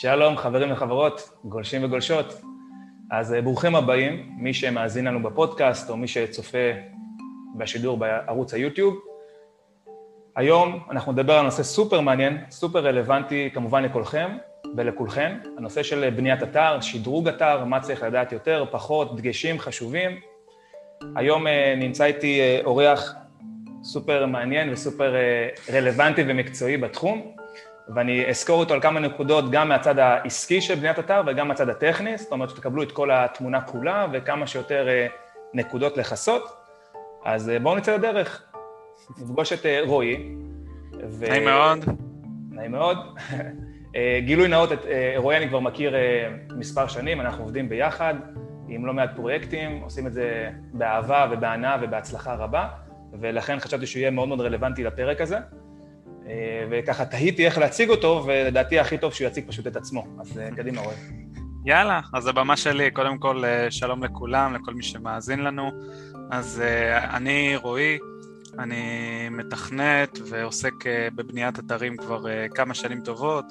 שלום, חברים וחברות, גולשים וגולשות. אז אה, ברוכים הבאים, מי שמאזין לנו בפודקאסט או מי שצופה בשידור בערוץ היוטיוב. היום אנחנו נדבר על נושא סופר מעניין, סופר רלוונטי כמובן לכולכם ולכולכם, הנושא של בניית אתר, שדרוג אתר, מה צריך לדעת יותר, פחות, דגשים חשובים. היום אה, נמצא איתי אה, אורח סופר מעניין וסופר רלוונטי ומקצועי בתחום, ואני אזכור אותו על כמה נקודות גם מהצד העסקי של בניית אתר וגם מהצד הטכני, זאת אומרת שתקבלו את כל התמונה כולה וכמה שיותר אה, נקודות לכסות. אז אה, בואו נצא לדרך. נפגוש את אה, רועי. ו... נעים מאוד. נעים מאוד. גילוי נאות, את רועי אני כבר מכיר מספר שנים, אנחנו עובדים ביחד עם לא מעט פרויקטים, עושים את זה באהבה ובהנאה ובהצלחה רבה, ולכן חשבתי שהוא יהיה מאוד מאוד רלוונטי לפרק הזה. אה, וככה תהיתי איך להציג אותו, ולדעתי הכי טוב שהוא יציג פשוט את עצמו. אז אה, קדימה, רועי. יאללה, אז הבמה שלי, קודם כל אה, שלום לכולם, לכל מי שמאזין לנו. אז אני רועי, אני מתכנת ועוסק בבניית אתרים כבר כמה שנים טובות.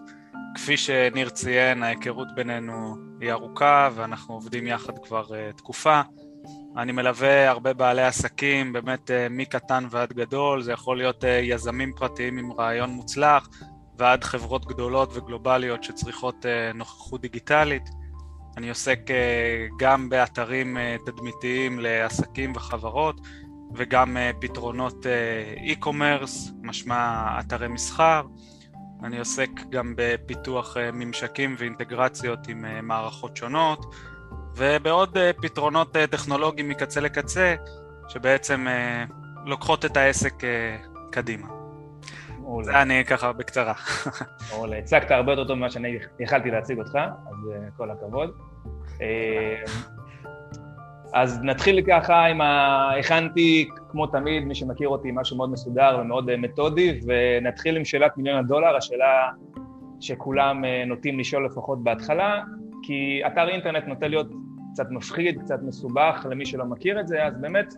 כפי שניר ציין, ההיכרות בינינו היא ארוכה ואנחנו עובדים יחד כבר תקופה. אני מלווה הרבה בעלי עסקים, באמת אה, מקטן ועד גדול, זה יכול להיות אה, יזמים פרטיים עם רעיון מוצלח, ועד חברות גדולות וגלובליות שצריכות אה, נוכחות דיגיטלית. אני עוסק גם באתרים תדמיתיים לעסקים וחברות, וגם פתרונות e-commerce, משמע אתרי מסחר. אני עוסק גם בפיתוח ממשקים ואינטגרציות עם מערכות שונות. ובעוד אה, פתרונות אה, טכנולוגיים מקצה לקצה, שבעצם אה, לוקחות את העסק קדימה. מעולה. זה אני ככה בקצרה. מעולה, הצגת הרבה יותר טוב ממה שאני יכלתי להציג אותך, אז כל הכבוד. אז נתחיל ככה עם ה... הכנתי, כמו תמיד, מי שמכיר אותי, משהו מאוד מסודר ומאוד מתודי, ונתחיל עם שאלת מיליון הדולר, השאלה שכולם נוטים לשאול לפחות בהתחלה, כי אתר אינטרנט נוטה להיות קצת מפחיד, קצת מסובך למי שלא מכיר את זה, אז באמת,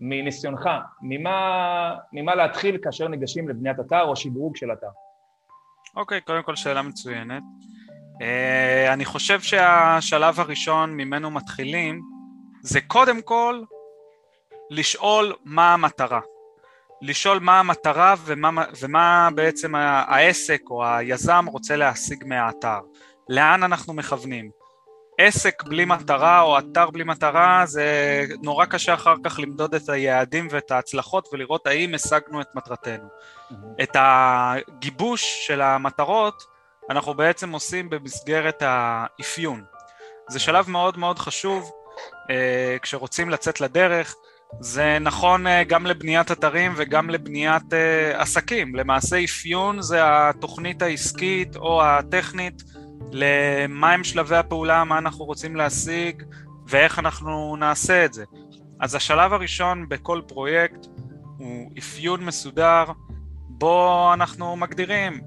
מניסיונך, ממה, ממה להתחיל כאשר ניגשים לבניית אתר או שדרוג של אתר? אוקיי, okay, קודם כל שאלה מצוינת. Uh, אני חושב שהשלב הראשון ממנו מתחילים זה קודם כל לשאול מה המטרה. לשאול מה המטרה ומה, ומה בעצם העסק או היזם רוצה להשיג מהאתר. לאן אנחנו מכוונים. עסק בלי מטרה או אתר בלי מטרה זה נורא קשה אחר כך למדוד את היעדים ואת ההצלחות ולראות האם השגנו את מטרתנו. Mm-hmm. את הגיבוש של המטרות אנחנו בעצם עושים במסגרת האפיון. זה שלב מאוד מאוד חשוב אה, כשרוצים לצאת לדרך, זה נכון אה, גם לבניית אתרים וגם לבניית אה, עסקים. למעשה אפיון זה התוכנית העסקית או הטכנית למה הם שלבי הפעולה, מה אנחנו רוצים להשיג ואיך אנחנו נעשה את זה. אז השלב הראשון בכל פרויקט הוא אפיון מסודר בו אנחנו מגדירים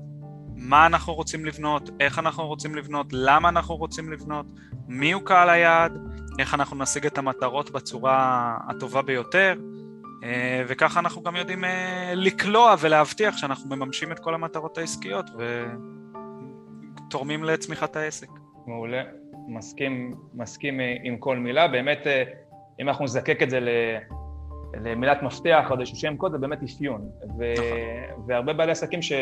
מה אנחנו רוצים לבנות, איך אנחנו רוצים לבנות, למה אנחנו רוצים לבנות, מי הוא קהל היעד, איך אנחנו נשיג את המטרות בצורה הטובה ביותר, אה, וככה אנחנו גם יודעים אה, לקלוע ולהבטיח שאנחנו מממשים את כל המטרות העסקיות ו... תורמים לצמיחת העסק. מעולה, מסכים, מסכים עם כל מילה. באמת, אה, אם אנחנו נזקק את זה למילת מפתח או איזשהו שם קוד, זה באמת אפיון. ו... נכון. והרבה בעלי עסקים ש...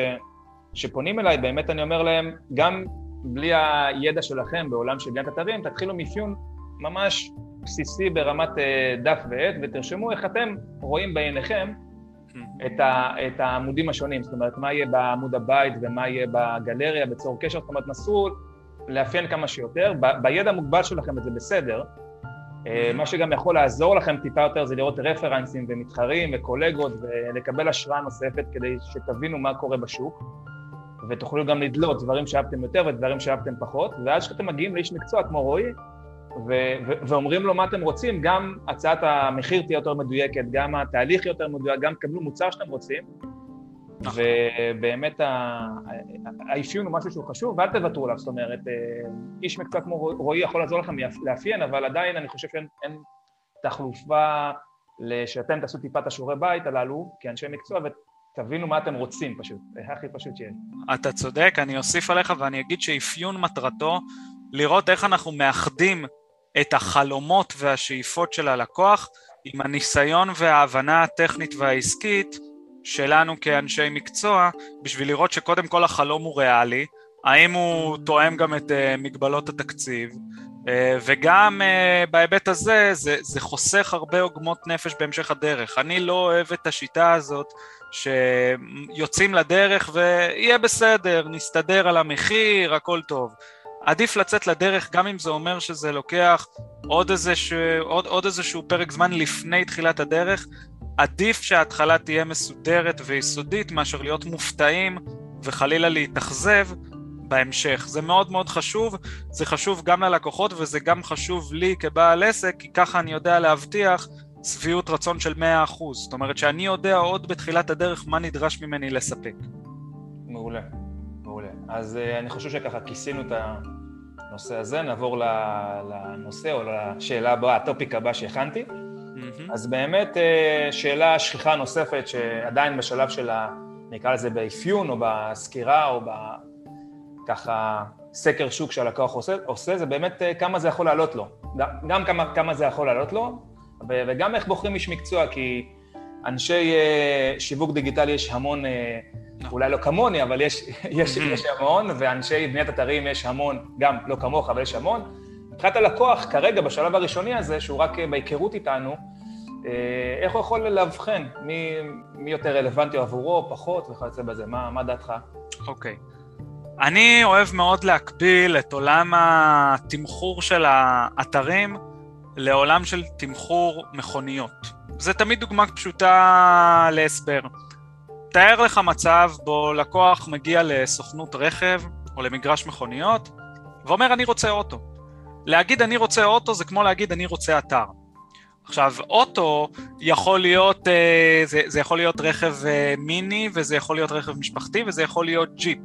שפונים אליי, באמת אני אומר להם, גם בלי הידע שלכם בעולם של בניית אתרים, תתחילו מאפיון ממש בסיסי ברמת אה, דף ועט, ותרשמו איך אתם רואים בעיניכם את, ה, את העמודים השונים, זאת אומרת, מה יהיה בעמוד הבית ומה יהיה בגלריה, בצור קשר, זאת אומרת, נסו לאפיין כמה שיותר. ב, בידע המוגבל שלכם זה בסדר. אה, מה שגם יכול לעזור לכם טיפה יותר זה לראות רפרנסים ומתחרים וקולגות ולקבל השראה נוספת כדי שתבינו מה קורה בשוק ותוכלו גם לדלות דברים שאהבתם יותר ודברים שאהבתם פחות ואז כשאתם מגיעים לאיש מקצוע כמו רועי ו- ו- ואומרים לו מה אתם רוצים, גם הצעת המחיר תהיה יותר מדויקת, גם התהליך יותר מדויק, גם תקבלו מוצר שאתם רוצים. נכון. ובאמת האפיון הוא משהו שהוא חשוב, ואל תוותרו עליו, זאת אומרת, אה, איש מקצוע כמו רועי יכול לעזור לכם לאפיין, אבל עדיין אני חושב שאין תחלופה שאתם תעשו טיפה את השיעורי בית הללו כאנשי מקצוע תבינו מה אתם רוצים פשוט, הכי פשוט שיש. אתה צודק, אני אוסיף עליך ואני אגיד שאפיון מטרתו לראות איך אנחנו מאחדים את החלומות והשאיפות של הלקוח עם הניסיון וההבנה הטכנית והעסקית שלנו כאנשי מקצוע, בשביל לראות שקודם כל החלום הוא ריאלי, האם הוא תואם גם את uh, מגבלות התקציב, uh, וגם uh, בהיבט הזה זה, זה חוסך הרבה עוגמות נפש בהמשך הדרך. אני לא אוהב את השיטה הזאת שיוצאים לדרך ויהיה בסדר, נסתדר על המחיר, הכל טוב. עדיף לצאת לדרך גם אם זה אומר שזה לוקח עוד איזשהו, עוד, עוד איזשהו פרק זמן לפני תחילת הדרך, עדיף שההתחלה תהיה מסודרת ויסודית מאשר להיות מופתעים וחלילה להתאכזב בהמשך. זה מאוד מאוד חשוב, זה חשוב גם ללקוחות וזה גם חשוב לי כבעל עסק, כי ככה אני יודע להבטיח שביעות רצון של 100%. זאת אומרת שאני יודע עוד בתחילת הדרך מה נדרש ממני לספק. מעולה, מעולה. אז uh, אני חושב שככה כיסינו את הנושא הזה, נעבור לנושא או לשאלה הבאה, הטופיק הבא שהכנתי. Mm-hmm. אז באמת uh, שאלה שכיחה נוספת שעדיין בשלב של ה... נקרא לזה באפיון או בסקירה או ב... ככה סקר שוק שהלקוח עושה, עושה זה באמת אה, כמה זה יכול לעלות לו. גם כמה, כמה זה יכול לעלות לו, וגם איך בוחרים איש מקצוע, כי אנשי אה, שיווק דיגיטלי יש המון, אה. אולי לא כמוני, אבל יש, יש, יש המון, ואנשי בניית אתרים יש המון, גם לא כמוך, אבל יש המון. מבחינת הלקוח, כרגע, בשלב הראשוני הזה, שהוא רק בהיכרות איתנו, איך הוא יכול לאבחן מי, מי יותר רלוונטי עבורו, פחות וכיוצא בזה? מה, מה דעתך? אוקיי. Okay. אני אוהב מאוד להקביל את עולם התמחור של האתרים לעולם של תמחור מכוניות. זה תמיד דוגמה פשוטה להסבר. תאר לך מצב בו לקוח מגיע לסוכנות רכב או למגרש מכוניות ואומר אני רוצה אוטו. להגיד אני רוצה אוטו זה כמו להגיד אני רוצה אתר. עכשיו אוטו יכול להיות, אה, זה, זה יכול להיות רכב אה, מיני וזה יכול להיות רכב משפחתי וזה יכול להיות ג'יפ.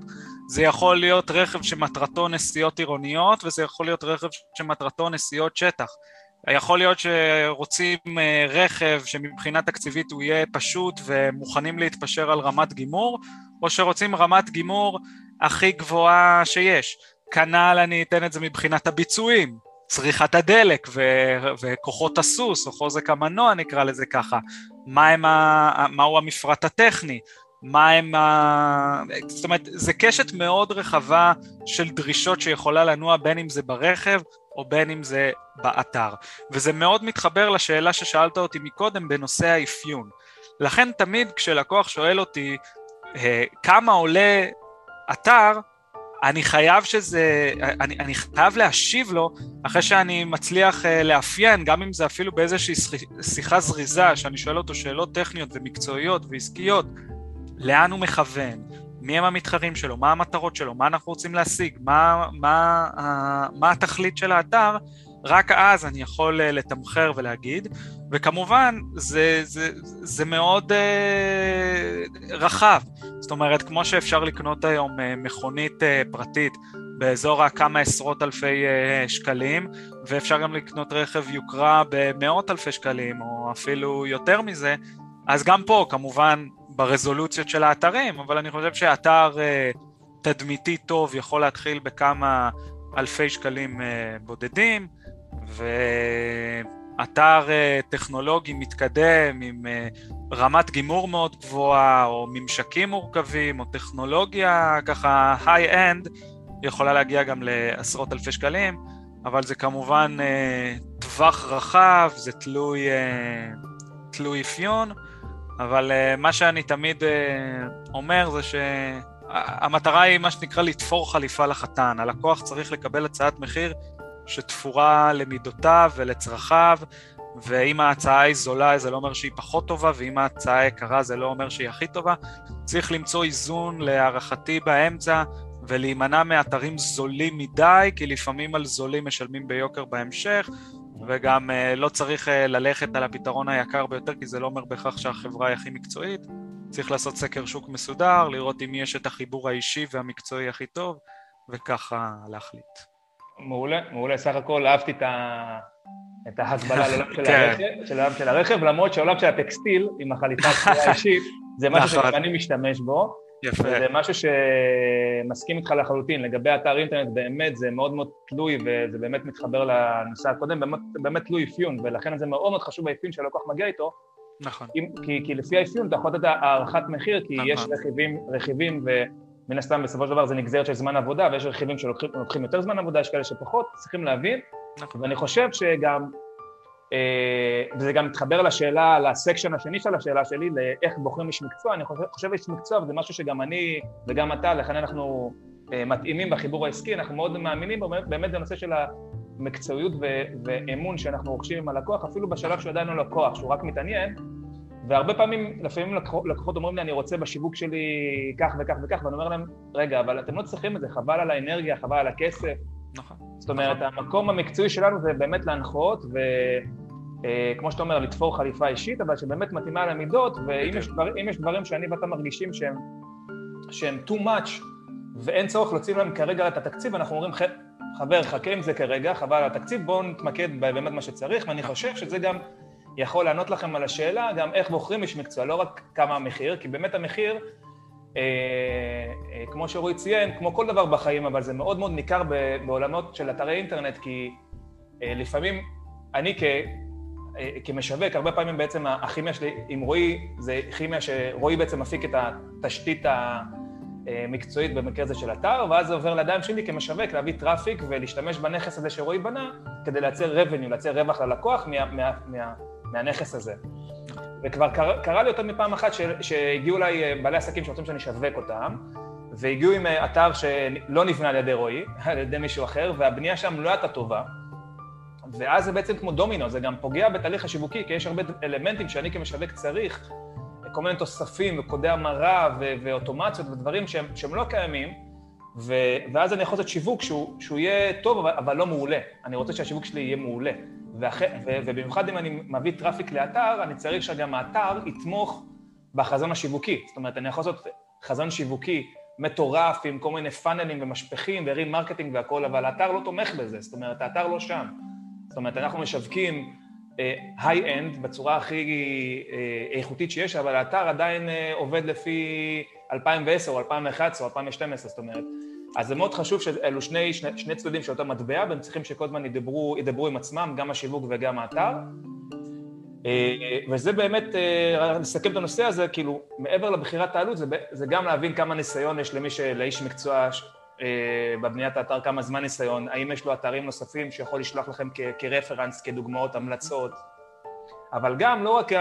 זה יכול להיות רכב שמטרתו נסיעות עירוניות וזה יכול להיות רכב שמטרתו נסיעות שטח. יכול להיות שרוצים אה, רכב שמבחינה תקציבית הוא יהיה פשוט ומוכנים להתפשר על רמת גימור, או שרוצים רמת גימור הכי גבוהה שיש. כנ"ל אני אתן את זה מבחינת הביצועים, צריכת הדלק ו- וכוחות הסוס, או חוזק המנוע נקרא לזה ככה, מהם ה- מהו המפרט הטכני, מה הם ה... זאת אומרת, זה קשת מאוד רחבה של דרישות שיכולה לנוע בין אם זה ברכב או בין אם זה באתר. וזה מאוד מתחבר לשאלה ששאלת אותי מקודם בנושא האפיון. לכן תמיד כשלקוח שואל אותי אה, כמה עולה אתר, אני חייב שזה, אני, אני חייב להשיב לו אחרי שאני מצליח uh, לאפיין, גם אם זה אפילו באיזושהי שיחה זריזה, שאני שואל אותו שאלות טכניות ומקצועיות ועסקיות, לאן הוא מכוון, מי הם המתחרים שלו, מה המטרות שלו, מה אנחנו רוצים להשיג, מה, מה, מה, מה התכלית של האתר, רק אז אני יכול uh, לתמחר ולהגיד, וכמובן זה, זה, זה מאוד uh, רחב, זאת אומרת כמו שאפשר לקנות היום uh, מכונית uh, פרטית באזור הכמה עשרות אלפי uh, שקלים, ואפשר גם לקנות רכב יוקרה במאות אלפי שקלים, או אפילו יותר מזה, אז גם פה כמובן ברזולוציות של האתרים, אבל אני חושב שאתר uh, תדמיתי טוב יכול להתחיל בכמה אלפי שקלים uh, בודדים, ואתר uh, טכנולוגי מתקדם עם uh, רמת גימור מאוד גבוהה, או ממשקים מורכבים, או טכנולוגיה ככה high-end, יכולה להגיע גם לעשרות אלפי שקלים, אבל זה כמובן uh, טווח רחב, זה תלוי, uh, תלוי אפיון. אבל uh, מה שאני תמיד uh, אומר זה שהמטרה היא מה שנקרא לתפור חליפה לחתן. הלקוח צריך לקבל הצעת מחיר שתפורה למידותיו ולצרכיו, ואם ההצעה היא זולה זה לא אומר שהיא פחות טובה, ואם ההצעה יקרה זה לא אומר שהיא הכי טובה. צריך למצוא איזון להערכתי באמצע, ולהימנע מאתרים זולים מדי, כי לפעמים על זולים משלמים ביוקר בהמשך, וגם uh, לא צריך uh, ללכת על הפתרון היקר ביותר, כי זה לא אומר בהכרח שהחברה היא הכי מקצועית. צריך לעשות סקר שוק מסודר, לראות אם יש את החיבור האישי והמקצועי הכי טוב, וככה להחליט. מעולה, מעולה. סך הכל אהבתי את ה... את ההגבלה לעולם של, כן. הרכב, של של הרכב, למרות שהעולם של הטקסטיל, עם החליפה האישית, זה משהו נכון. שאני משתמש בו. יפה. זה משהו שמסכים איתך לחלוטין. לגבי אתר אינטרנט, באמת זה מאוד מאוד תלוי, וזה באמת מתחבר לנושא הקודם, באמת, באמת תלוי אפיון, ולכן זה מאוד מאוד חשוב האפיון שהלקוח מגיע איתו. נכון. כי, כי לפי האפיון אתה יכול לתת הערכת מחיר, כי נכון. יש רכיבים, רכיבים ומן הסתם בסופו של דבר זה נגזרת של זמן עבודה, ויש רכיבים שלוקחים יותר זמן עבודה, יש כאלה שפחות, צריכים להבין. נכון. ואני חושב שגם וזה גם מתחבר לשאלה, לסקשן השני של השאלה שלי, לאיך בוחרים איש מקצוע, אני חושב, חושב איש מקצוע וזה משהו שגם אני וגם אתה, לכן אנחנו אה, מתאימים בחיבור העסקי, אנחנו מאוד מאמינים בו, באמת בנושא של המקצועיות ו- ואמון שאנחנו רוכשים עם הלקוח, אפילו בשלב שהוא עדיין לא לקוח, שהוא רק מתעניין, והרבה פעמים, לפעמים לקוחות אומרים לי, אני רוצה בשיווק שלי כך וכך וכך, ואני אומר להם, רגע, אבל אתם לא צריכים את זה, חבל על האנרגיה, חבל על הכסף. נכון. זאת אומרת, נכון. המקום המקצועי שלנו זה באמת להנחות, ו... אה, כמו שאתה אומר, לתפור חליפה אישית, אבל שבאמת מתאימה למידות, ואם יש, דבר, יש דברים שאני ואתה מרגישים שהם, שהם too much, ואין צורך להוציא להם כרגע את התקציב, אנחנו אומרים, חבר, חכה עם זה כרגע, חבל על התקציב, בואו נתמקד באמת מה שצריך, ואני חושב שזה גם יכול לענות לכם על השאלה, גם איך בוחרים איש מקצוע, לא רק כמה המחיר, כי באמת המחיר, אה, אה, כמו שרועי ציין, כמו כל דבר בחיים, אבל זה מאוד מאוד ניכר בעולמות של אתרי אינטרנט, כי אה, לפעמים אני כ... אה, כמשווק, הרבה פעמים בעצם הכימיה שלי עם רועי, זה כימיה שרועי בעצם מפיק את התשתית המקצועית במקרה הזה של אתר, ואז זה עובר לידיים שלי כמשווק להביא traffic ולהשתמש בנכס הזה שרועי בנה כדי לייצר revenue, לייצר רווח ללקוח מה, מה, מה, מהנכס הזה. וכבר קרה, קרה לי יותר מפעם אחת שהגיעו אליי אה, בעלי עסקים שרוצים שאני אשווק אותם, והגיעו עם אה, אתר שלא נבנה על ידי רועי, על ידי מישהו אחר, והבנייה שם לא הייתה טובה. ואז זה בעצם כמו דומינו, זה גם פוגע בתהליך השיווקי, כי יש הרבה אלמנטים שאני כמשווק צריך, כל מיני תוספים וקודי המרה ו- ואוטומציות ודברים שהם, שהם לא קיימים, ו- ואז אני יכול לעשות שיווק שהוא, שהוא יהיה טוב, אבל, אבל לא מעולה. אני רוצה שהשיווק שלי יהיה מעולה. ואח... ו- ובמיוחד אם אני מביא traffic לאתר, אני צריך שגם האתר יתמוך בחזון השיווקי. זאת אומרת, אני יכול לעשות חזון שיווקי מטורף עם כל מיני פאנלים ומשפכים ו remarketing והכול, אבל האתר לא תומך בזה, זאת אומרת, האתר לא שם. זאת אומרת, אנחנו משווקים high-end uh, בצורה הכי uh, איכותית שיש, אבל האתר עדיין uh, עובד לפי 2010 או 2011 או 2012, זאת אומרת. אז זה מאוד חשוב שאלו שני, שני, שני צדדים של אותו מטבע, והם צריכים שכל הזמן ידברו, ידברו עם עצמם, גם השיווק וגם האתר. וזה באמת, נסכם את הנושא הזה, כאילו, מעבר לבחירת העלות, זה, זה גם להבין כמה ניסיון יש למי. לאיש מקצוע אה, בבניית האתר כמה זמן ניסיון, האם יש לו אתרים נוספים שיכול לשלוח לכם כרפרנס, כדוגמאות, המלצות, אבל גם, לא רק,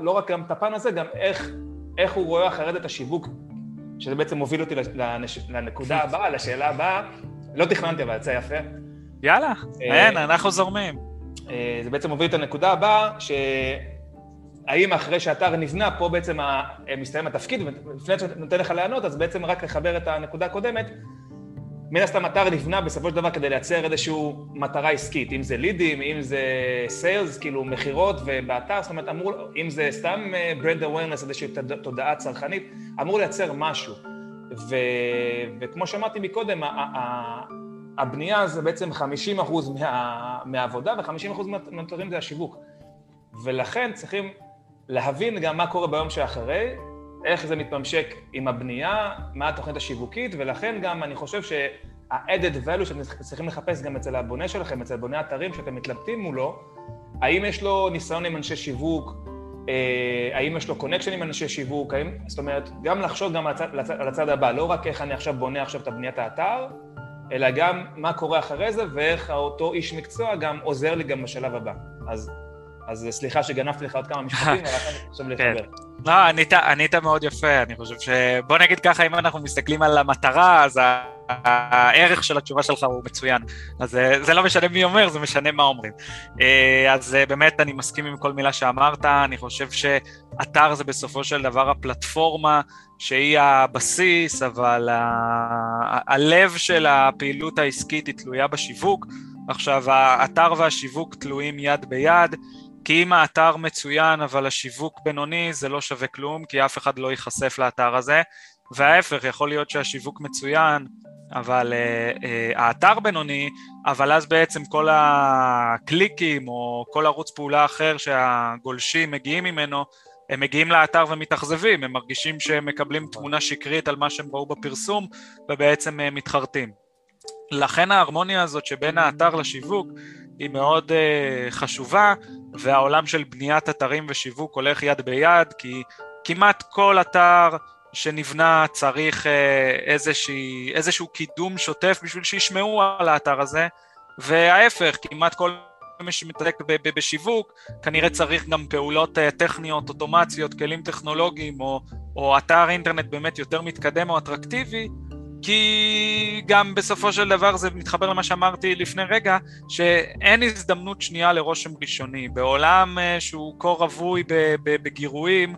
לא רק גם את הפן הזה, גם איך, איך הוא רואה אחרת את השיווק, שזה בעצם מוביל אותי לנש, לנקודה הבאה, לשאלה הבאה, לא תכננתי אבל יצא יפה. יאללה, אה, אין, אנחנו זורמים. אה, זה בעצם מוביל את הנקודה הבאה, שהאם אחרי שהאתר נבנה, פה בעצם מסתיים התפקיד, ולפני שאני נותן לך לענות, אז בעצם רק לחבר את הנקודה הקודמת, מן הסתם אתר נבנה בסופו של דבר כדי לייצר איזושהי מטרה עסקית, אם זה לידים, אם זה סיילס, כאילו מכירות ובאתר, זאת אומרת, אמור, אם זה סתם ברנד אה, אווירנס, איזושהי תודעה צרכנית, אמור לייצר משהו. ו, וכמו שאמרתי מקודם, הבנייה זה בעצם 50% מה, מהעבודה ו-50% מהנותרים זה השיווק. ולכן צריכים להבין גם מה קורה ביום שאחרי, איך זה מתממשק עם הבנייה, מה התוכנית השיווקית, ולכן גם אני חושב שה-added value שאתם צריכים לחפש גם אצל הבונה שלכם, אצל בוני האתרים שאתם מתלבטים מולו, האם יש לו ניסיון עם אנשי שיווק, אה, האם יש לו קונקשן עם אנשי שיווק, האם, זאת אומרת, גם לחשוב גם על הצד, על הצד הבא, לא רק איך אני עכשיו בונה עכשיו את הבניית האתר, אלא גם מה קורה אחרי זה ואיך אותו איש מקצוע גם עוזר לי גם בשלב הבא. אז, אז סליחה שגנבתי לך עוד כמה משפטים, אבל עכשיו כן. לחבר. לא, ענית, ענית מאוד יפה, אני חושב ש... בוא נגיד ככה, אם אנחנו מסתכלים על המטרה, אז הערך של התשובה שלך הוא מצוין. אז אה, זה לא משנה מי אומר, זה משנה מה אומרים. אה, אז אה, באמת אני מסכים עם כל מילה שאמרת, אני חושב שאתר זה בסופו של דבר הפלטפורמה שהיא הבסיס, אבל ה... הלב של הפעילות העסקית היא תלויה בשיווק. עכשיו, האתר והשיווק תלויים יד ביד. כי אם האתר מצוין אבל השיווק בינוני זה לא שווה כלום כי אף אחד לא ייחשף לאתר הזה וההפך יכול להיות שהשיווק מצוין אבל uh, uh, האתר בינוני, אבל אז בעצם כל הקליקים או כל ערוץ פעולה אחר שהגולשים מגיעים ממנו, הם מגיעים לאתר ומתאכזבים, הם מרגישים שהם מקבלים תמונה שקרית על מה שהם ראו בפרסום ובעצם uh, מתחרטים. לכן ההרמוניה הזאת שבין האתר לשיווק היא מאוד uh, חשובה, והעולם של בניית אתרים ושיווק הולך יד ביד, כי כמעט כל אתר שנבנה צריך אה, איזושהי, איזשהו קידום שוטף בשביל שישמעו על האתר הזה, וההפך, כמעט כל מי שמתעסק בשיווק, כנראה צריך גם פעולות אה, טכניות, אוטומציות, כלים טכנולוגיים, או, או אתר אינטרנט באמת יותר מתקדם או אטרקטיבי, כי גם בסופו של דבר זה מתחבר למה שאמרתי לפני רגע, שאין הזדמנות שנייה לרושם ראשוני. בעולם אה, שהוא כה רווי בגירויים,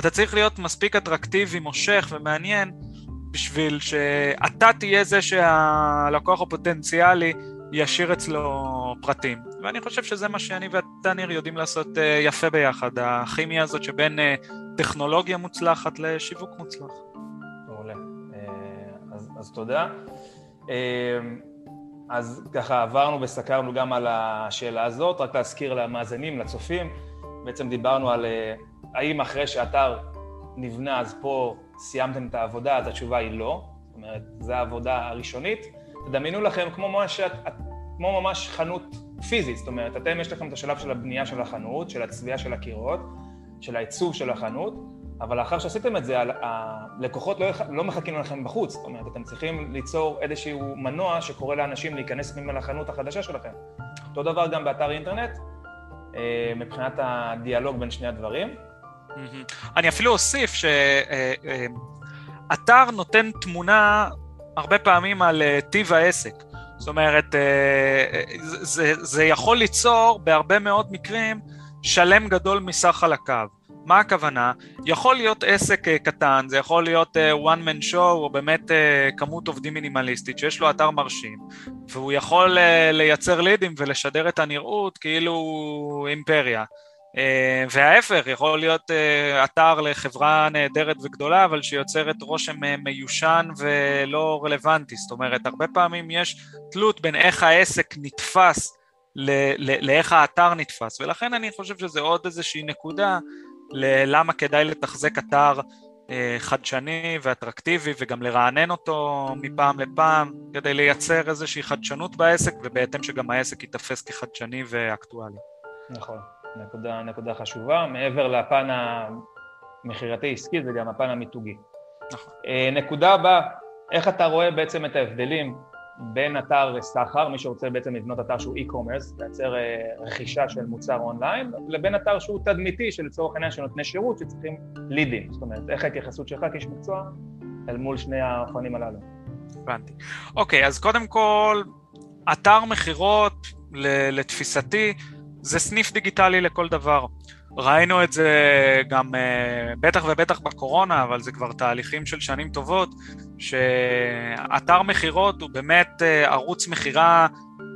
אתה צריך להיות מספיק אטרקטיבי, מושך ומעניין בשביל שאתה תהיה זה שהלקוח הפוטנציאלי ישאיר אצלו פרטים. ואני חושב שזה מה שאני ואתה ניר יודעים לעשות אה, יפה ביחד, הכימיה הזאת שבין אה, טכנולוגיה מוצלחת לשיווק מוצלח. אה, אז, תודה. אז ככה עברנו וסקרנו גם על השאלה הזאת, רק להזכיר למאזינים, לצופים, בעצם דיברנו על האם אחרי שאתר נבנה אז פה סיימתם את העבודה, אז התשובה היא לא, זאת אומרת, זו העבודה הראשונית. תדמיינו לכם כמו ממש, כמו ממש חנות פיזית, זאת אומרת, אתם יש לכם את השלב של הבנייה של החנות, של הצביעה של הקירות, של העיצוב של החנות, אבל לאחר שעשיתם את זה, הלקוחות לא, לא מחכים לכם בחוץ, זאת אומרת, אתם צריכים ליצור איזשהו מנוע שקורא לאנשים להיכנס פנימה לחנות החדשה שלכם. אותו דבר גם באתר אינטרנט, אה, מבחינת הדיאלוג בין שני הדברים. אני אפילו אוסיף שאתר אה, אה, נותן תמונה הרבה פעמים על טיב העסק. זאת אומרת, זה, זה יכול ליצור בהרבה מאוד מקרים שלם גדול מסך חלקיו. מה הכוונה? יכול להיות עסק קטן, זה יכול להיות one man show או באמת כמות עובדים מינימליסטית שיש לו אתר מרשים והוא יכול לייצר לידים ולשדר את הנראות כאילו הוא אימפריה. אה, וההפך, יכול להיות אה, אתר לחברה נהדרת וגדולה, אבל שיוצרת רושם אה, מיושן ולא רלוונטי. זאת אומרת, הרבה פעמים יש תלות בין איך העסק נתפס לאיך האתר נתפס, ולכן אני חושב שזה עוד איזושהי נקודה ללמה כדאי לתחזק אתר חדשני ואטרקטיבי וגם לרענן אותו מפעם לפעם כדי לייצר איזושהי חדשנות בעסק ובהתאם שגם העסק ייתפס כחדשני ואקטואלי. נכון. נקודה, נקודה חשובה. מעבר לפן המכירתי-עסקי, זה גם הפן המיתוגי. נכון. אה, נקודה הבאה, איך אתה רואה בעצם את ההבדלים בין אתר סחר, מי שרוצה בעצם לבנות אתר שהוא e-commerce, לייצר אה, רכישה של מוצר אונליין, לבין אתר שהוא תדמיתי, שלצורך העניין של נותני שירות שצריכים לידים. זאת אומרת, איך ההתייחסות שלך כאיש מקצוע אל מול שני האופנים הללו? הבנתי. אוקיי, אז קודם כל, אתר מכירות, לתפיסתי, זה סניף דיגיטלי לכל דבר. ראינו את זה גם אה, בטח ובטח בקורונה, אבל זה כבר תהליכים של שנים טובות, שאתר מכירות הוא באמת אה, ערוץ מכירה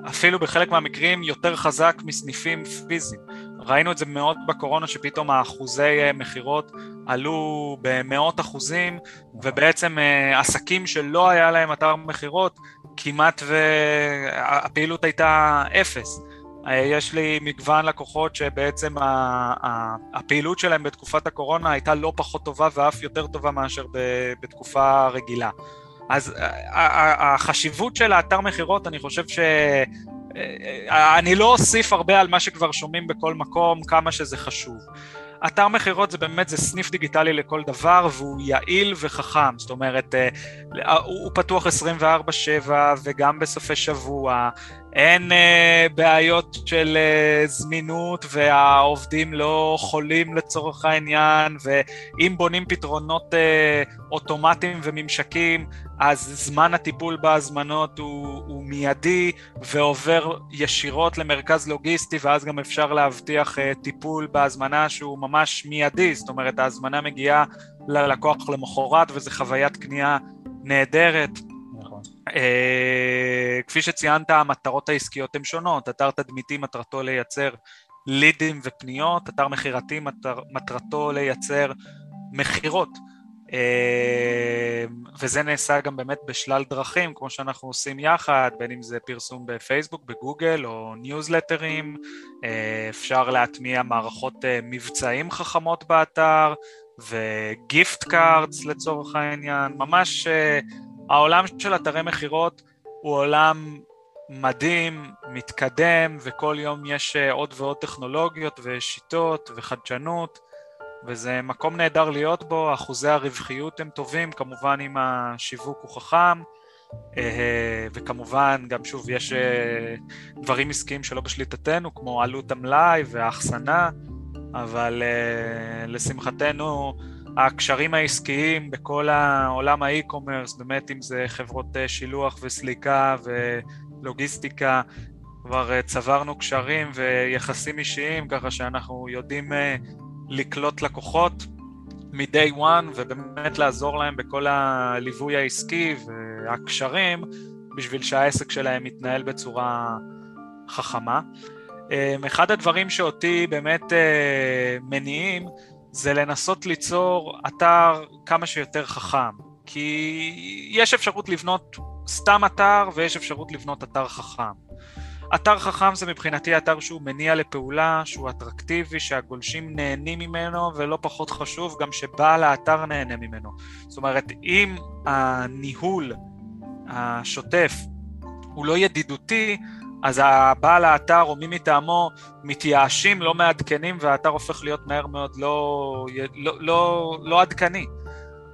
אפילו בחלק מהמקרים יותר חזק מסניפים פיזיים. ראינו את זה מאוד בקורונה, שפתאום האחוזי אה, מכירות עלו במאות אחוזים, ובעצם עסקים שלא היה להם אתר מכירות, כמעט והפעילות הייתה אפס. אה, יש לי מגוון לקוחות שבעצם הפעילות שלהם בתקופת הקורונה הייתה לא פחות טובה ואף יותר טובה מאשר בתקופה רגילה. אז אה, החשיבות של האתר מכירות, אני חושב ש... אה, אני לא אוסיף הרבה על מה שכבר שומעים בכל מקום, כמה שזה חשוב. אתר מכירות זה באמת, זה סניף דיגיטלי לכל דבר והוא יעיל וחכם, זאת אומרת, הוא פתוח 24/7 וגם בסופי שבוע, אין uh, בעיות של uh, זמינות והעובדים לא חולים לצורך העניין ואם בונים פתרונות uh, אוטומטיים וממשקים אז זמן הטיפול בהזמנות הוא, הוא מיידי ועובר ישירות למרכז לוגיסטי ואז גם אפשר להבטיח uh, טיפול בהזמנה שהוא ממש מיידי. זאת אומרת ההזמנה מגיעה ללקוח למחרת וזו חוויית קנייה נהדרת. אה, כפי שציינת, המטרות העסקיות הן שונות. אתר תדמיתי מטרתו לייצר לידים ופניות, אתר מכירתי מטר, מטרתו לייצר מכירות. אה, וזה נעשה גם באמת בשלל דרכים, כמו שאנחנו עושים יחד, בין אם זה פרסום בפייסבוק, בגוגל או ניוזלטרים, אה, אפשר להטמיע מערכות אה, מבצעים חכמות באתר, ו gift cards לצורך העניין, ממש העולם של אתרי מכירות הוא עולם מדהים, מתקדם, וכל יום יש עוד ועוד טכנולוגיות ושיטות וחדשנות. וזה מקום נהדר להיות בו, אחוזי הרווחיות הם טובים, כמובן אם השיווק הוא חכם, אה, וכמובן גם שוב יש אה, דברים עסקיים שלא בשליטתנו, כמו עלות המלאי והאחסנה, אבל אה, לשמחתנו הקשרים העסקיים בכל העולם האי-קומרס, באמת אם זה חברות שילוח וסליקה ולוגיסטיקה, כבר צברנו קשרים ויחסים אישיים, ככה שאנחנו יודעים לקלוט לקוחות מ-day one ובאמת לעזור להם בכל הליווי העסקי והקשרים בשביל שהעסק שלהם יתנהל בצורה חכמה. אחד הדברים שאותי באמת אה, מניעים זה לנסות ליצור אתר כמה שיותר חכם, כי יש אפשרות לבנות סתם אתר ויש אפשרות לבנות אתר חכם. אתר חכם זה מבחינתי אתר שהוא מניע לפעולה, שהוא אטרקטיבי, שהגולשים נהנים ממנו, ולא פחות חשוב, גם שבעל האתר נהנה ממנו. זאת אומרת, אם הניהול השוטף הוא לא ידידותי, אז הבעל האתר או מי מטעמו מתייאשים, לא מעדכנים, והאתר הופך להיות מהר מאוד לא, לא, לא, לא עדכני.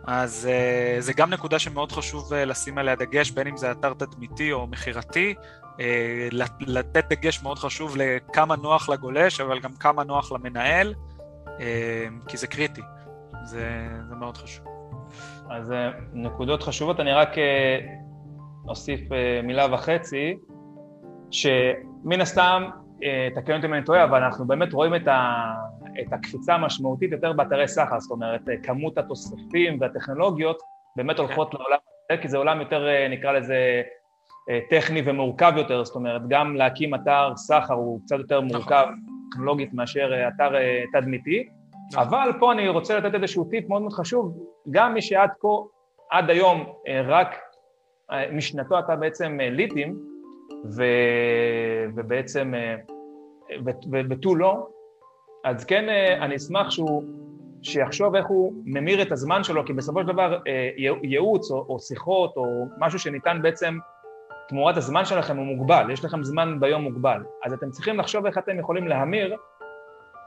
אז uh, זה גם נקודה שמאוד חשוב uh, לשים עליה דגש, בין אם זה אתר תדמיתי או מכירתי, אה, לתת דגש מאוד חשוב לכמה נוח לגולש, אבל גם כמה נוח למנהל, אה, כי זה קריטי, זה, זה מאוד חשוב. אז אה, נקודות חשובות, אני רק אוסיף מילה וחצי, שמן הסתם, תקן אותי אם אני טועה, אבל אנחנו באמת רואים את, ה, את הקפיצה המשמעותית יותר באתרי סחר, זאת אומרת, כמות התוספים והטכנולוגיות באמת כן. הולכות לעולם הזה, כי זה עולם יותר, נקרא לזה, אה, טכני ומורכב יותר, זאת אומרת, גם להקים אתר סחר הוא קצת יותר נכון. מורכב טכנולוגית מאשר אה, אתר אה, תדמיתי, נכון. אבל פה אני רוצה לתת איזשהו טיפ מאוד מאוד חשוב, גם מי שעד כה, עד היום, רק משנתו אתה בעצם ליטים, ו... ובעצם ותו לא, אז כן, אני אשמח שהוא, שיחשוב איך הוא ממיר את הזמן שלו, כי בסופו של דבר ייעוץ או, או שיחות או משהו שניתן בעצם תמורת הזמן שלכם הוא מוגבל, יש לכם זמן ביום מוגבל. אז אתם צריכים לחשוב איך אתם יכולים להמיר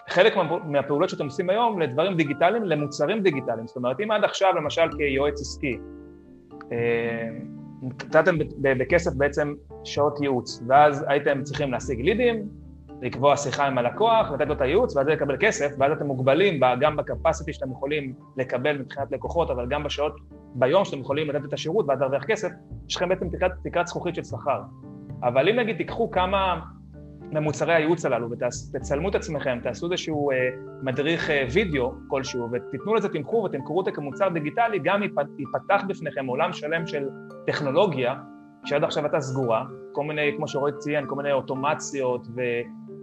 חלק מהפעולות שאתם עושים היום לדברים דיגיטליים, למוצרים דיגיטליים. זאת אומרת, אם עד עכשיו, למשל כיועץ עסקי, אה, נתתם בכסף בעצם שעות ייעוץ, ואז הייתם צריכים להשיג לידים, לקבוע שיחה עם הלקוח, לתת לו את הייעוץ, ואז לקבל כסף, ואז אתם מוגבלים גם בקפסיטי שאתם יכולים לקבל מבחינת לקוחות, אבל גם בשעות ביום שאתם יכולים לתת את השירות ואז להרוויח כסף, יש לכם בעצם תקרת, זכוכית של שכר. אבל אם נגיד תיקחו כמה ממוצרי הייעוץ הללו ותצלמו את עצמכם, תעשו איזשהו אה, מדריך אה, וידאו כלשהו ותיתנו לזה תמחור ותמכרו אותו כמוצר דיגיטלי, גם ייפתח בפניכם עולם שלם של טכנולוגיה, שעד עכשיו הייתה סגורה, כל מיני, כמו שרועי ציין, כל מיני אוטומציות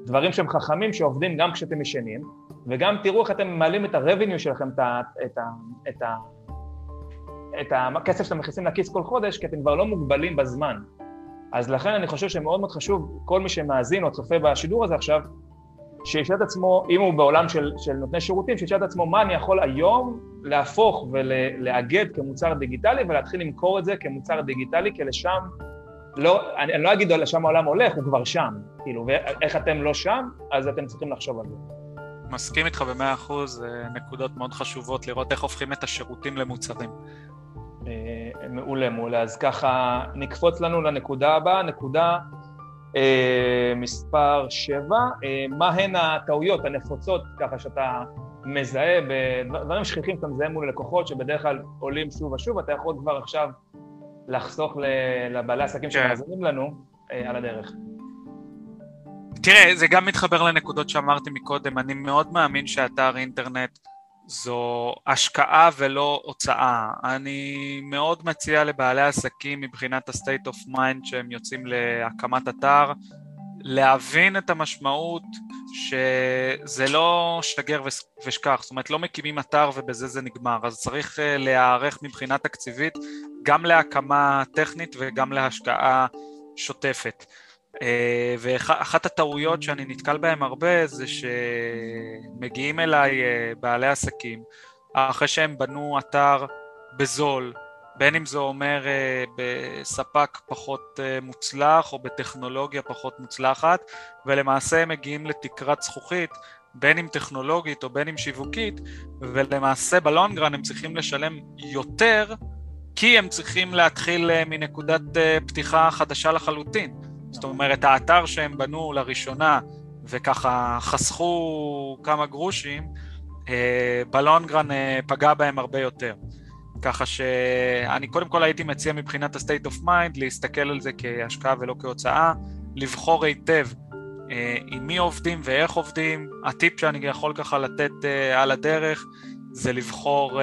ודברים שהם חכמים שעובדים גם כשאתם ישנים, וגם תראו איך אתם מעלים את ה-revenue שלכם, את ה... את ה, את ה את הכסף שאתם מכניסים לכיס כל חודש, כי אתם כבר לא מוגבלים בזמן. אז לכן אני חושב שמאוד מאוד חשוב, כל מי שמאזין או צופה בשידור הזה עכשיו, שישאל את עצמו, אם הוא בעולם של, של נותני שירותים, שישאל את עצמו מה אני יכול היום להפוך ולאגד כמוצר דיגיטלי ולהתחיל למכור את זה כמוצר דיגיטלי, כי לשם, לא, אני, אני לא אגיד לשם העולם הולך, הוא כבר שם. כאילו, ואיך אתם לא שם, אז אתם צריכים לחשוב על זה. מסכים איתך במאה אחוז, נקודות מאוד חשובות לראות איך הופכים את השירותים למוצרים. אה, מעולה, מעולה. אז ככה נקפוץ לנו לנקודה הבאה, נקודה אה, מספר 7. אה, מה הן הטעויות הנפוצות, ככה שאתה מזהה, בדברים שכיחים שאתה מזהה מול לקוחות, שבדרך כלל עולים שוב ושוב, אתה יכול כבר עכשיו לחסוך לבעלי עסקים כן. שמאזינים לנו אה, על הדרך. תראה, זה גם מתחבר לנקודות שאמרתי מקודם, אני מאוד מאמין שאתר אינטרנט זו השקעה ולא הוצאה. אני מאוד מציע לבעלי עסקים מבחינת ה-state of mind שהם יוצאים להקמת אתר, להבין את המשמעות שזה לא שגר ושכח, זאת אומרת לא מקימים אתר ובזה זה נגמר, אז צריך אה, להיערך מבחינה תקציבית גם להקמה טכנית וגם להשקעה שוטפת. אה, ואחת הטעויות שאני נתקל בהן הרבה זה שמגיעים אליי אה, בעלי עסקים אחרי שהם בנו אתר בזול, בין אם זה אומר אה, בספק פחות מוצלח או בטכנולוגיה פחות מוצלחת, ולמעשה הם מגיעים לתקרת זכוכית, בין אם טכנולוגית או בין אם שיווקית, ולמעשה בלונגרן הם צריכים לשלם יותר, כי הם צריכים להתחיל מנקודת פתיחה חדשה לחלוטין. זאת אומרת, האתר שהם בנו לראשונה וככה חסכו כמה גרושים, אה, בלונגרן אה, פגע בהם הרבה יותר. ככה שאני קודם כל הייתי מציע מבחינת ה-state of mind להסתכל על זה כהשקעה ולא כהוצאה, לבחור היטב אה, עם מי עובדים ואיך עובדים. הטיפ שאני יכול ככה לתת על הדרך זה לבחור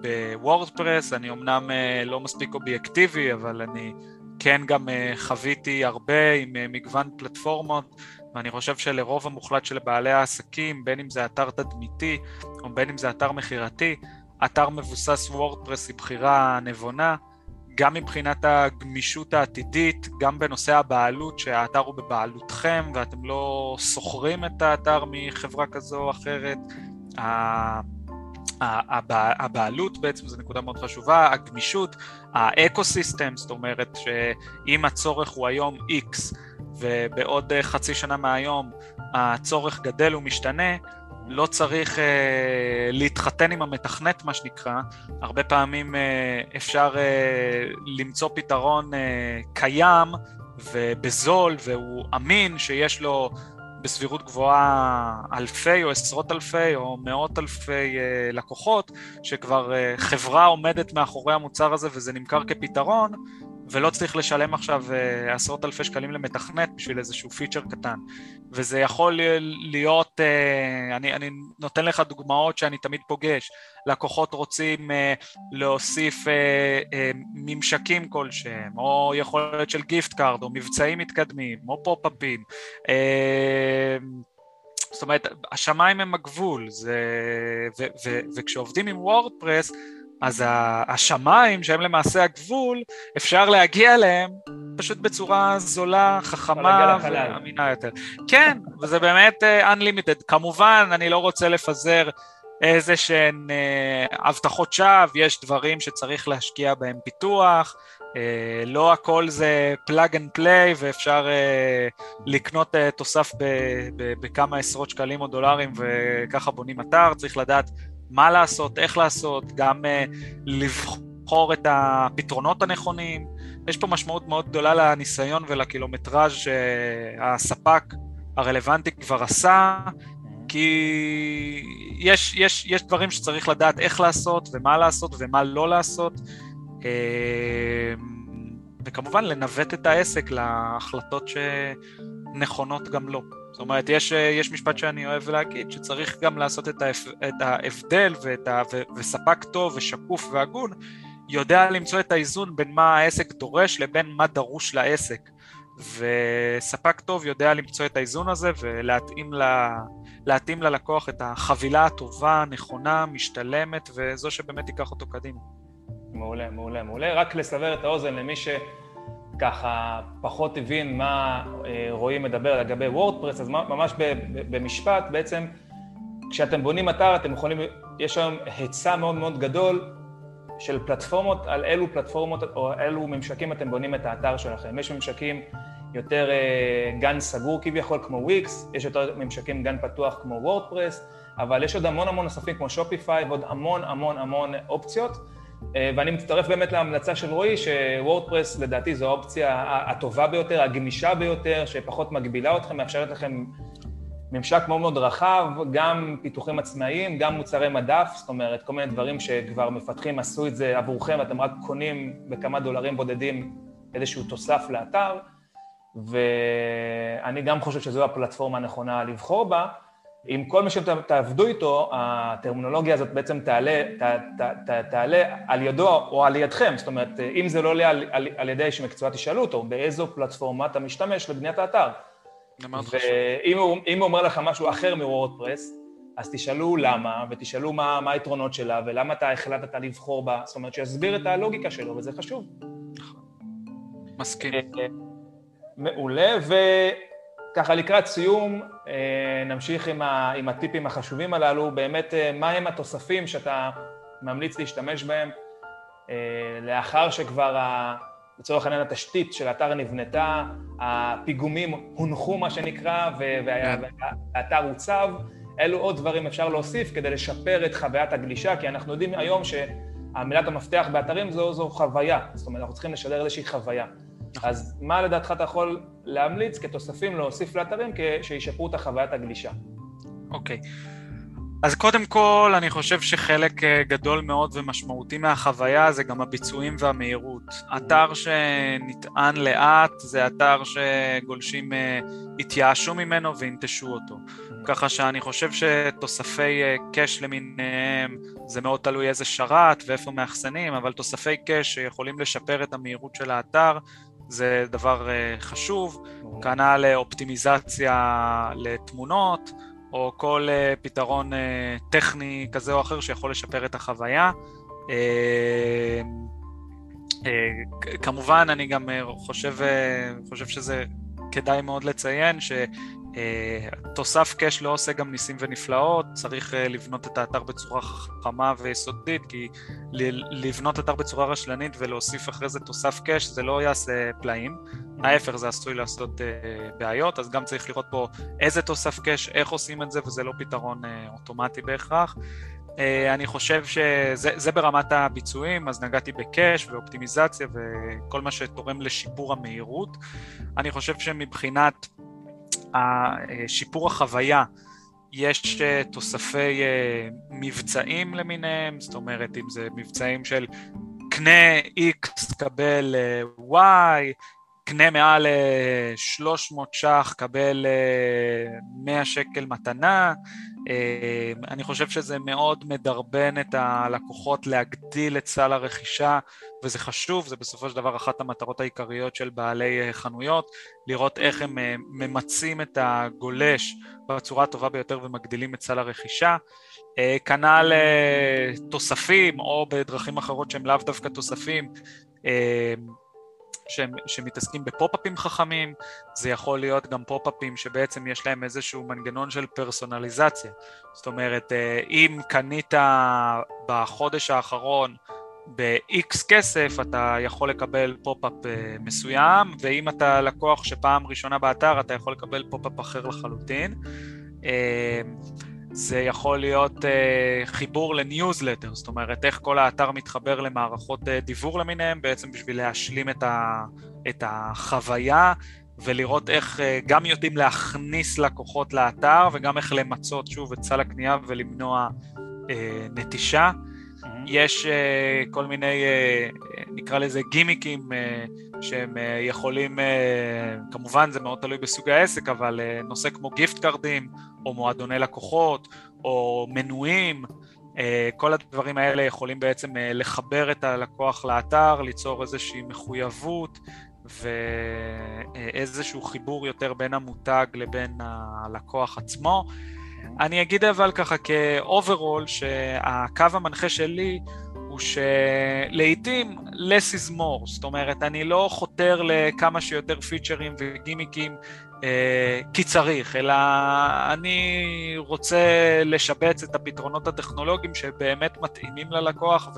בוורדפרס, אני אמנם לא מספיק אובייקטיבי, אבל אני כן גם אה, חוויתי הרבה עם אה, מגוון פלטפורמות, ואני חושב שלרוב המוחלט של בעלי העסקים, בין אם זה אתר תדמיתי או בין אם זה אתר מכירתי, אתר מבוסס וורדפרס היא בחירה נבונה, גם מבחינת הגמישות העתידית, גם בנושא הבעלות, שהאתר הוא בבעלותכם ואתם לא שוכרים את האתר מחברה כזו או אחרת. הבעלות בעצם זו נקודה מאוד חשובה, הגמישות, האקו-סיסטם, זאת אומרת שאם הצורך הוא היום X ובעוד חצי שנה מהיום הצורך גדל ומשתנה, לא צריך uh, להתחתן עם המתכנת מה שנקרא, הרבה פעמים uh, אפשר uh, למצוא פתרון uh, קיים ובזול והוא אמין שיש לו בסבירות גבוהה אלפי או עשרות אלפי או מאות אלפי uh, לקוחות, שכבר uh, חברה עומדת מאחורי המוצר הזה וזה נמכר כפתרון, ולא צריך לשלם עכשיו uh, עשרות אלפי שקלים למתכנת בשביל איזשהו פיצ'ר קטן. וזה יכול להיות, uh, אני, אני נותן לך דוגמאות שאני תמיד פוגש, לקוחות רוצים uh, להוסיף ממשקים כלשהם, או יכולת של gift card, או מבצעים מתקדמים, או פופ-אפים. זאת אומרת, השמיים הם הגבול, זה, ו, ו, וכשעובדים עם וורדפרס, אז השמיים, שהם למעשה הגבול, אפשר להגיע אליהם פשוט בצורה זולה, חכמה ואמינה יותר. כן, וזה באמת uh, unlimited. כמובן, אני לא רוצה לפזר איזה שהן uh, הבטחות שווא, יש דברים שצריך להשקיע בהם פיתוח, uh, לא הכל זה plug and play ואפשר uh, לקנות uh, תוסף בכמה עשרות שקלים או דולרים וככה בונים אתר, צריך לדעת מה לעשות, איך לעשות, גם uh, לבחור את הפתרונות הנכונים. יש פה משמעות מאוד גדולה לניסיון ולקילומטראז' שהספק הרלוונטי כבר עשה, כי יש, יש, יש דברים שצריך לדעת איך לעשות ומה לעשות ומה לא לעשות, אה, וכמובן לנווט את העסק להחלטות שנכונות גם לו. לא. זאת אומרת, יש, אה, יש משפט שאני אוהב להגיד, שצריך גם לעשות את, ההפ, את ההבדל ואת ה, ו, וספק טוב ושקוף והגון יודע למצוא את האיזון בין מה העסק דורש לבין מה דרוש לעסק. וספק טוב יודע למצוא את האיזון הזה ולהתאים ל, להתאים ללקוח את החבילה הטובה, נכונה, משתלמת, וזו שבאמת תיקח אותו קדימה. מעולה, מעולה, מעולה. רק לסבר את האוזן למי ש... ככה פחות הבין מה אה, רועי מדבר לגבי וורדפרס, אז ממש במשפט, בעצם כשאתם בונים אתר אתם יכולים, יש היום היצע מאוד מאוד גדול של פלטפורמות, על אילו פלטפורמות או אילו ממשקים אתם בונים את האתר שלכם. יש ממשקים יותר אה, גן סגור כביכול כמו וויקס, יש יותר ממשקים גן פתוח כמו וורדפרס, אבל יש עוד המון המון נוספים כמו שופיפיי ועוד המון המון המון אופציות. אה, ואני מצטרף באמת להמלצה של רועי, שוורדפרס לדעתי זו האופציה הטובה ביותר, הגמישה ביותר, שפחות מגבילה אתכם, מאפשרת לכם ממשק מאוד מאוד רחב, גם פיתוחים עצמאיים, גם מוצרי מדף, זאת אומרת, כל מיני דברים שכבר מפתחים עשו את זה עבורכם, אתם רק קונים בכמה דולרים בודדים איזשהו תוסף לאתר, ואני גם חושב שזו הפלטפורמה הנכונה לבחור בה. עם כל מי שתעבדו איתו, הטרמינולוגיה הזאת בעצם תעלה, ת, ת, ת, תעלה על ידו או על ידכם, זאת אומרת, אם זה לא עולה על, על, על ידי איש מקצוע, תשאלו אותו באיזו פלטפורמה אתה משתמש לבניית האתר. ואם הוא, הוא אומר לך משהו אחר מוורדפרס, אז תשאלו למה, ותשאלו מה, מה היתרונות שלה, ולמה אתה החלטת לבחור בה, זאת אומרת, שיסביר את הלוגיקה שלו, וזה חשוב. נכון. מסכים. מעולה, וככה לקראת סיום, נמשיך עם, ה, עם הטיפים החשובים הללו, באמת, מה הם התוספים שאתה ממליץ להשתמש בהם לאחר שכבר לצורך העניין התשתית של האתר נבנתה, הפיגומים הונחו מה שנקרא, כן. והאתר הוצב, אילו עוד דברים אפשר להוסיף כדי לשפר את חוויית הגלישה, כי אנחנו יודעים היום שהמילת המפתח באתרים זו, זו חוויה, זאת אומרת, אנחנו צריכים לשדר איזושהי חוויה. נכון. אז מה לדעתך אתה יכול להמליץ כתוספים להוסיף לאתרים שישפרו את החוויית הגלישה? אוקיי. Okay. אז קודם כל, אני חושב שחלק אה, גדול מאוד ומשמעותי מהחוויה זה גם הביצועים והמהירות. אתר שנטען לאט זה אתר שגולשים אה, התייאשו ממנו וינטשו אותו. ככה שאני חושב שתוספי אה, קאש למיניהם זה מאוד תלוי איזה שרת ואיפה מאחסנים, אבל תוספי קאש שיכולים לשפר את המהירות של האתר זה דבר חשוב. כנ"ל אופטימיזציה לתמונות. או כל uh, פתרון טכני כזה או אחר שיכול לשפר את החוויה. כמובן, אני גם חושב, חושב שזה כדאי מאוד לציין ש... תוסף קאש לא עושה גם ניסים ונפלאות, צריך לבנות את האתר בצורה חכמה ויסודית, כי לבנות אתר בצורה רשלנית ולהוסיף אחרי זה תוסף קאש זה לא יעשה פלאים, ההפך זה עשוי לעשות בעיות, אז גם צריך לראות פה איזה תוסף קאש, איך עושים את זה, וזה לא פתרון אוטומטי בהכרח. אני חושב שזה ברמת הביצועים, אז נגעתי בקאש ואופטימיזציה וכל מה שתורם לשיפור המהירות. אני חושב שמבחינת שיפור החוויה, יש אה, תוספי אה, מבצעים למיניהם, זאת אומרת אם זה מבצעים של קנה X, קבל אה, Y, קנה מעל 300 ש"ח, קבל 100 שקל מתנה. אני חושב שזה מאוד מדרבן את הלקוחות להגדיל את סל הרכישה וזה חשוב, זה בסופו של דבר אחת המטרות העיקריות של בעלי אה, חנויות, לראות איך הם אה, ממצים את הגולש בצורה הטובה ביותר ומגדילים את סל הרכישה. אה, כנ"ל תוספים, או בדרכים אחרות שהם לאו דווקא תוספים, שהם, שמתעסקים בפופ-אפים חכמים, זה יכול להיות גם פופ-אפים שבעצם יש להם איזשהו מנגנון של פרסונליזציה. זאת אומרת, אם קנית בחודש האחרון ב-X כסף אתה יכול לקבל פופ-אפ אה, מסוים, ואם אתה לקוח שפעם ראשונה באתר אתה יכול לקבל פופ-אפ אחר לחלוטין. אה, זה יכול להיות אה, חיבור לניוזלטר, זאת אומרת איך כל האתר מתחבר למערכות דיוור למיניהם, בעצם בשביל להשלים את, ה, את החוויה ולראות איך גם יודעים להכניס לקוחות לאתר וגם איך למצות שוב את סל הקנייה ולמנוע נטישה. יש uh, כל מיני, uh, נקרא לזה גימיקים uh, שהם יכולים, כמובן זה מאוד תלוי בסוג העסק, אבל נושא כמו גיפט קארדים, או מועדוני לקוחות, או מנויים, כל הדברים האלה יכולים בעצם לחבר את הלקוח לאתר, ליצור איזושהי מחויבות ואיזשהו חיבור יותר בין המותג לבין הלקוח עצמו. אני אגיד אבל ככה כאוברול, שהקו המנחה שלי הוא שלעיתים less is more, זאת אומרת, אני לא חותר לכמה שיותר פיצ'רים וגימיקים אה, כי צריך, אלא אני רוצה לשבץ את הפתרונות הטכנולוגיים שבאמת מתאימים ללקוח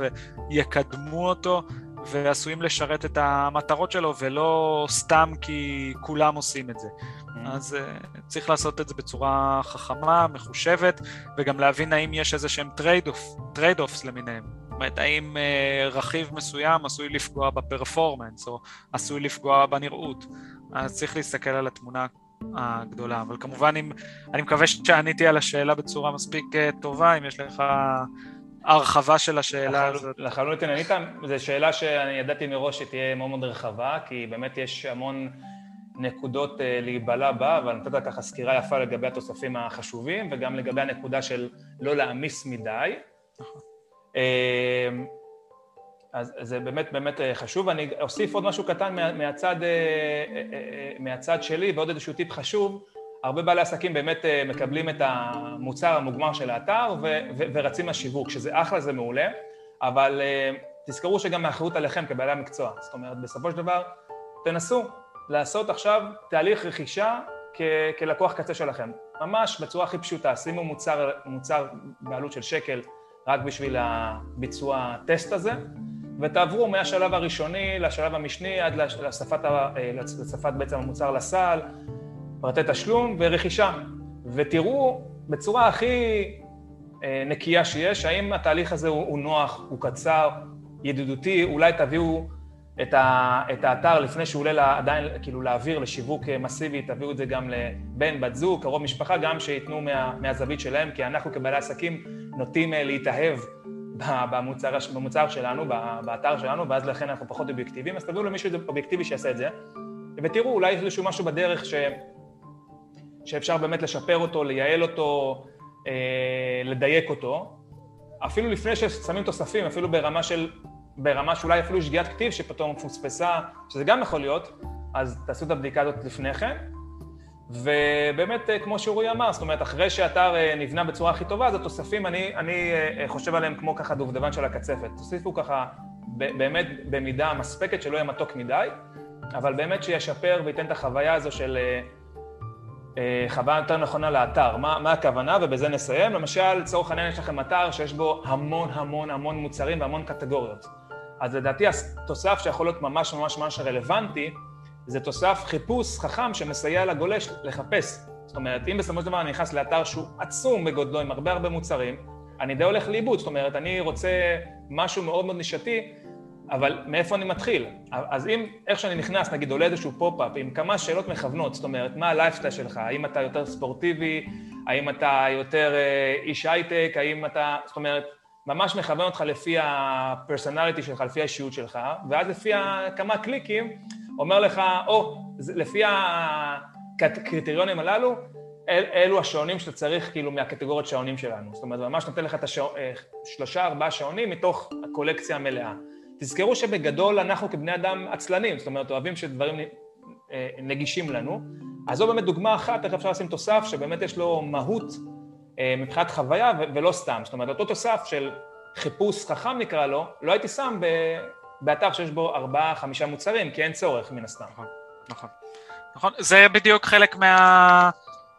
ויקדמו אותו ועשויים לשרת את המטרות שלו ולא סתם כי כולם עושים את זה. Mm-hmm. אז אה, צריך לעשות את זה בצורה חכמה, מחושבת, וגם להבין האם יש איזה שהם trade-offs למיניהם. זאת אומרת, האם אה, רכיב מסוים עשוי לפגוע ב performance, או עשוי לפגוע בנראות. אז צריך להסתכל על התמונה הגדולה. אבל כמובן, אם, אני מקווה שעניתי על השאלה בצורה מספיק אה, טובה, אם יש לך הרחבה של השאלה הזאת. לחלוטין ענית, זו שאלה שאני ידעתי מראש שתהיה מאוד מאוד רחבה, כי באמת יש המון נקודות אה, להיבלע בה, אבל נתת ככה סקירה יפה לגבי התוספים החשובים, וגם לגבי הנקודה של לא להעמיס מדי. נכון. אה, אז זה באמת באמת אה, חשוב. אני אוסיף עוד משהו קטן מהצד, מהצד שלי ועוד איזשהו טיפ חשוב. הרבה בעלי עסקים באמת מקבלים את המוצר המוגמר של האתר ו- ו- ורצים לשיווק, שזה אחלה, זה מעולה, אבל תזכרו שגם האחריות עליכם כבעלי המקצוע. זאת אומרת, בסופו של דבר, תנסו לעשות עכשיו תהליך רכישה כ- כלקוח קצה שלכם. ממש בצורה הכי פשוטה, שימו מוצר, מוצר בעלות של שקל רק בשביל הביצוע הטסט הזה, ותעברו מהשלב הראשוני לשלב המשני עד לשפת, אה, לשפת בעצם המוצר לסל, פרטי תשלום ורכישה, ותראו בצורה הכי אה, נקייה שיש, האם התהליך הזה הוא, הוא נוח, הוא קצר, ידידותי, אולי תביאו את, ה, את האתר לפני שהוא עולה לה, עדיין, כאילו להעביר לשיווק מסיבי, תביאו את זה גם לבן, בת זוג, קרוב משפחה, גם שייתנו מה, מהזווית שלהם, כי אנחנו כבעלי עסקים נוטים אה, להתאהב במוצר, במוצר שלנו, באתר שלנו, ואז לכן אנחנו פחות אובייקטיביים, אז תביאו למישהו אובייקטיבי שיעשה את זה, ותראו, אולי יש איזשהו משהו בדרך ש... שאפשר באמת לשפר אותו, לייעל אותו, אה, לדייק אותו, אפילו לפני ששמים תוספים, אפילו ברמה של, ברמה שאולי אפילו שגיאת כתיב שפתאום פוספסה, שזה גם יכול להיות, אז תעשו את הבדיקה הזאת לפני כן. ובאמת, אה, כמו שאורי אמר, זאת אומרת, אחרי שאתר אה, נבנה בצורה הכי טובה, אז התוספים, אני, אני אה, חושב עליהם כמו ככה דובדבן של הקצפת. תוסיפו ככה באמת במידה מספקת, שלא יהיה מתוק מדי, אבל באמת שישפר וייתן את החוויה הזו של חוויה יותר נכונה לאתר. מה, מה הכוונה? ובזה נסיים. למשל, לצורך העניין יש לכם אתר שיש בו המון המון המון מוצרים והמון קטגוריות. אז לדעתי התוסף שיכול להיות ממש ממש ממש רלוונטי, זה תוסף חיפוש חכם שמסייע לגולש לחפש. זאת אומרת, אם בסופו של דבר אני נכנס לאתר שהוא עצום בגודלו עם הרבה הרבה מוצרים, אני די הולך לאיבוד. זאת אומרת, אני רוצה משהו מאוד מאוד נישתי, אבל מאיפה אני מתחיל? אז אם איך שאני נכנס, נגיד עולה איזשהו פופ-אפ עם כמה שאלות מכוונות, זאת אומרת, מה הלייפסטייל שלך? האם אתה יותר ספורטיבי? האם אתה יותר אה, איש הייטק? האם אתה... זאת אומרת, ממש מכוון אותך לפי ה personality שלך, לפי האישיות שלך, ואז לפי כמה קליקים אומר לך, או, או, לפי הקריטריונים הללו, אל, אלו השעונים שאתה צריך כאילו מהקטגוריות שעונים שלנו. זאת אומרת, ממש נותן לך את השלושה, אה, ארבעה שעונים מתוך הקולקציה המלאה. תזכרו שבגדול אנחנו כבני אדם עצלנים, זאת אומרת, אוהבים שדברים אה, נגישים לנו. אז זו באמת דוגמה אחת, איך אפשר לשים תוסף שבאמת יש לו מהות מבחינת חוויה ולא סתם. זאת אומרת, אותו תוסף של חיפוש חכם נקרא לו, לא הייתי שם באתר שיש בו ארבעה, חמישה מוצרים, כי אין צורך מן הסתם. נכון, נכון. נכון, זה בדיוק חלק מה...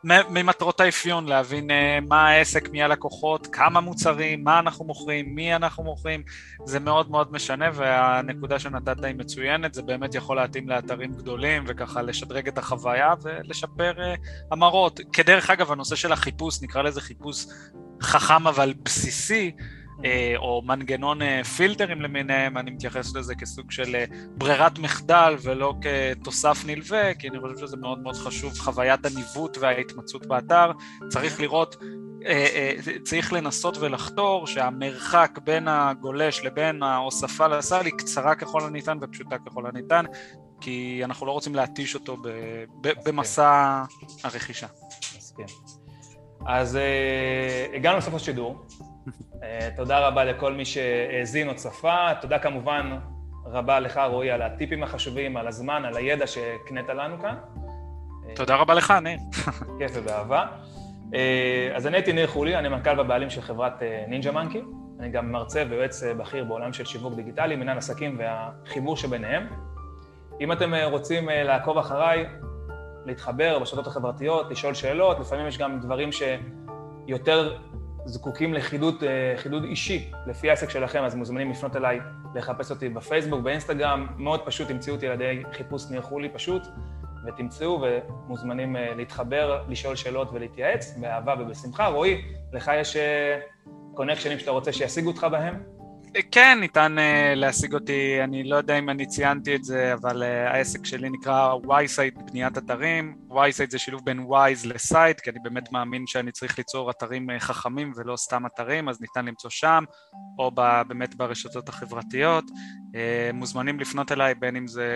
ממטרות האפיון, להבין אה, מה העסק, מי הלקוחות, כמה מוצרים, מה אנחנו מוכרים, מי אנחנו מוכרים, זה מאוד מאוד משנה, והנקודה שנתת היא מצוינת, זה באמת יכול להתאים לאתרים גדולים, וככה לשדרג את החוויה ולשפר uh, המראות. כדרך אגב, הנושא של החיפוש, נקרא לזה חיפוש חכם אבל בסיסי, אה, או מנגנון אה, פילטרים למיניהם, אני מתייחס לזה כסוג של אה, ברירת מחדל ולא כתוסף נלווה, כי אני חושב שזה מאוד מאוד חשוב, חוויית הניווט וההתמצאות באתר. צריך לראות, צריך לנסות ולחתור שהמרחק בין הגולש לבין ההוספה לסל היא קצרה ככל הניתן ופשוטה ככל הניתן, כי אנחנו לא רוצים להתיש אותו במסע הרכישה. אז הגענו לסוף השידור. אה, תודה רבה לכל מי שהאזין או צפה, תודה כמובן רבה לך רועי על הטיפים החשובים, על הזמן, על הידע שהקנית לנו כאן. תודה רבה לך, ניר. כיף ובאהבה. אה, אז אני הייתי ניר חולי, אני מנכ"ל ובעלים של חברת אה, נינג'ה מנקי. אני גם מרצה ויועץ בכיר בעולם של שיווק דיגיטלי, מנהל עסקים והחיבור שביניהם. אם אתם רוצים לעקוב אחריי, להתחבר ברשתות החברתיות, לשאול שאלות, לפעמים יש גם דברים שיותר זקוקים לחידוד חידוד אישי לפי העסק שלכם, אז מוזמנים לפנות אליי, לחפש אותי בפייסבוק, באינסטגרם, מאוד פשוט, תמצאו אותי על ידי חיפוש ניר חולי פשוט, ותמצאו, ומוזמנים אה, להתחבר, לשאול שאלות ולהתייעץ, באהבה ובשמחה. רועי, לך יש קונקשנים אה, שאתה רוצה שישיגו אותך בהם? כן, ניתן uh, להשיג אותי, אני לא יודע אם אני ציינתי את זה, אבל uh, העסק שלי נקרא y בניית אתרים. y זה שילוב בין wise לסייט, כי אני באמת מאמין שאני צריך ליצור אתרים uh, חכמים ולא סתם אתרים, אז ניתן למצוא שם, או ב, באמת ברשתות החברתיות. Uh, מוזמנים לפנות אליי, בין אם זה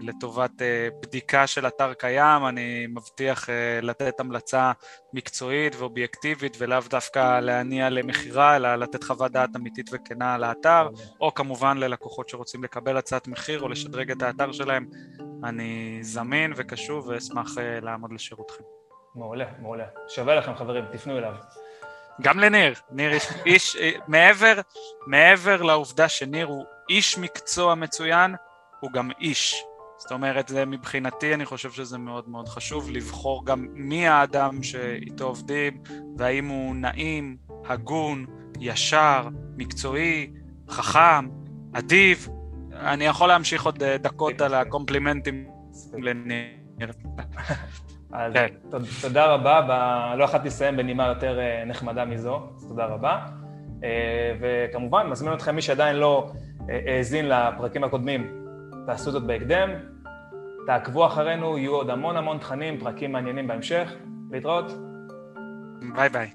לטובת uh, בדיקה של אתר קיים, אני מבטיח uh, לתת המלצה מקצועית ואובייקטיבית, ולאו דווקא להניע למכירה, אלא לתת חוות דעת אמיתית וכנה על האתר, או כמובן ללקוחות שרוצים לקבל הצעת מחיר או לשדרג את האתר שלהם, אני זמין וקשוב ואשמח אה, לעמוד לשירותכם. מעולה, מעולה. שווה לכם חברים, תפנו אליו. גם לניר, ניר איש, איש מעבר, מעבר לעובדה שניר הוא איש מקצוע מצוין, הוא גם איש. זאת אומרת, זה מבחינתי, אני חושב שזה מאוד מאוד חשוב לבחור גם מי האדם שאיתו עובדים, והאם הוא נעים, הגון, ישר, מקצועי, חכם, אדיב. אני יכול להמשיך עוד אה, דקות על הקומפלימנטים לניר. אז כן. תודה רבה, ב... לא יכולתי לסיים בנימה יותר אה, נחמדה מזו, אז תודה רבה. אה, וכמובן, מזמין אתכם, מי שעדיין לא האזין לפרקים הקודמים, תעשו זאת בהקדם, תעקבו אחרינו, יהיו עוד המון המון תכנים, פרקים מעניינים בהמשך. להתראות. ביי ביי.